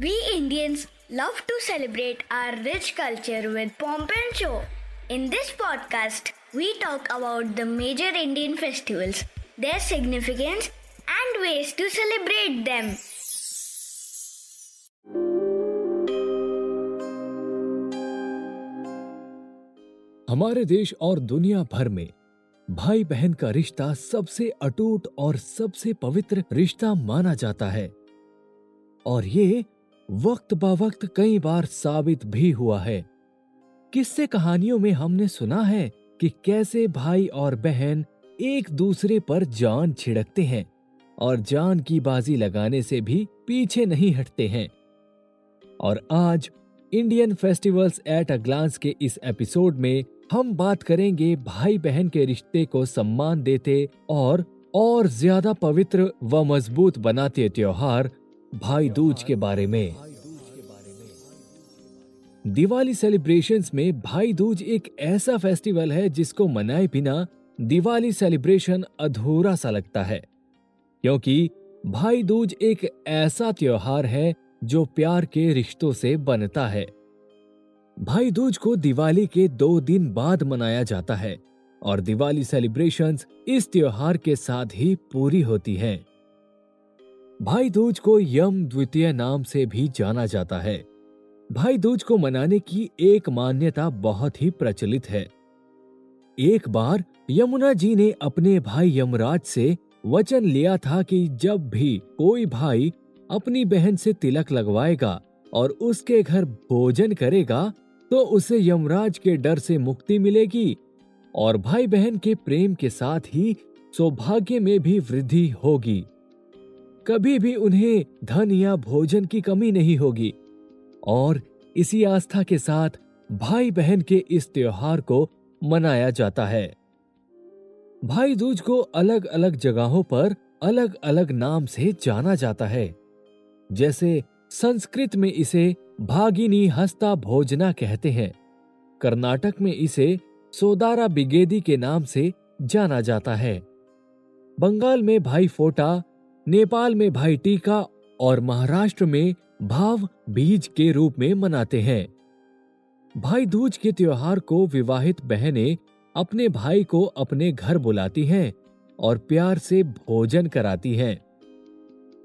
We Indians love to celebrate our rich culture with pomp and show. In this podcast, we talk about the major Indian festivals, their significance, and ways to celebrate them. हमारे देश और दुनिया भर में भाई बहन का रिश्ता सबसे अटूट और सबसे पवित्र रिश्ता माना जाता है और ये वक्त बा वक्त कई बार साबित भी हुआ है। किस्से कहानियों में हमने सुना है कि कैसे भाई और बहन एक दूसरे पर जान छिड़कते हैं और जान की बाजी लगाने से भी पीछे नहीं हटते हैं। और आज Indian festivals at a glance के इस एपिसोड में हम बात करेंगे भाई बहन के रिश्ते को सम्मान देते और और ज़्यादा पवित्र व मज़बूत बनाते त्योहार भाई दूज के बारे में। दिवाली सेलिब्रेशंस में भाई दूज एक ऐसा फेस्टिवल है जिसको मनाए बिना दिवाली सेलिब्रेशन अधूरा सा लगता है। क्योंकि भाई दूज एक ऐसा त्योहार है जो प्यार के रिश्तों से बनता है। भाई दूज को दिवाली के दो दिन बाद मनाया जाता है और दिवाली सेलिब्रेशंस इस त्योहार के साथ ही पूरी होती हैं। भाई दूज को यम द्वितीय नाम से भी जाना जाता है। भाई दूज को मनाने की एक मान्यता बहुत ही प्रचलित है। एक बार यमुना जी ने अपने भाई यमराज से वचन लिया था कि जब भी कोई भाई अपनी बहन से तिलक लगवाएगा और उसके घर भोजन करेगा तो उसे यमराज के डर से मुक्ति मिलेगी और भाई बहन के प्रेम के साथ ही सौभाग्य में भी वृद्धि होगी। कभी भी उन्हें धन या भोजन की कमी नहीं होगी। और इसी आस्था के साथ भाई बहन के इस त्योहार को मनाया जाता है। भाई दूज को अलग अलग जगहों पर अलग अलग नाम से जाना जाता है। जैसे संस्कृत में इसे भागिनी हस्ता भोजना कहते हैं। कर्नाटक में इसे सोदारा बिगेदी के नाम से जाना जाता है। बंगाल में भाई फोटा नेपाल में भाई टीका और महाराष्ट्र में भाव बीज के रूप में मनाते हैं। भाई दूज के त्योहार को विवाहित बहनें अपने भाई को अपने घर बुलाती हैं और प्यार से भोजन कराती हैं।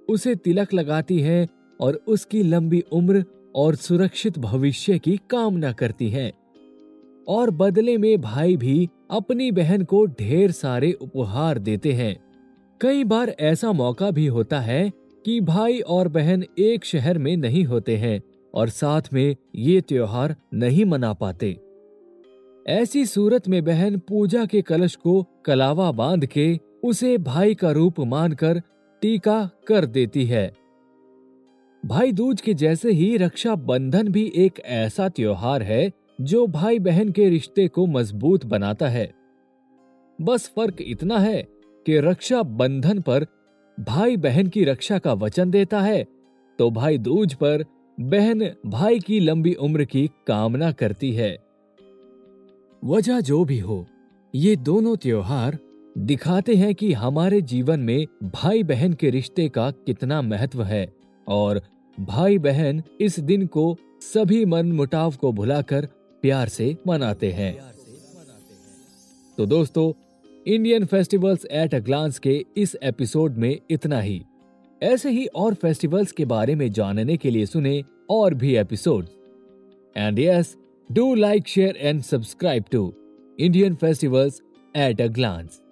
उसे तिलक लगाती हैं और उसकी लंबी उम्र और सुरक्षित भविष्य की कामना करती हैं। और बदले में भाई भी अपनी बहन को ढेर सारे उपहार देते हैं। कई बार ऐसा मौका भी होता है कि भाई और बहन एक शहर में नहीं होते हैं और साथ में ये त्योहार नहीं मना पाते। ऐसी सूरत में बहन पूजा के कलश को कलावा बाँध के उसे भाई का रूप मानकर टीका कर देती है। भाई दूज के जैसे ही रक्षा बंधन भी एक ऐसा त्योहार है जो भाई बहन के रिश्ते को मज़बूत बनाता है। बस फ़र्क इतना है कि रक्षा बंधन पर भाई बहन की रक्षा का वचन देता है तो भाई दूज पर बहन भाई की लंबी उम्र की कामना करती है। वजह जो भी हो, ये दोनों त्योहार दिखाते हैं कि हमारे जीवन में भाई बहन के रिश्ते का कितना महत्व है, और भाई बहन इस दिन को सभी मन मुटाव को भुलाकर प्यार से मनाते हैं। तो दोस्तों Indian festivals at a glance के इस एपिसोड में इतना ही। ऐसे ही और फेस्टिवल्स के बारे में जानने के लिए सुने और भी episode and yes do like share and subscribe to Indian festivals at a glance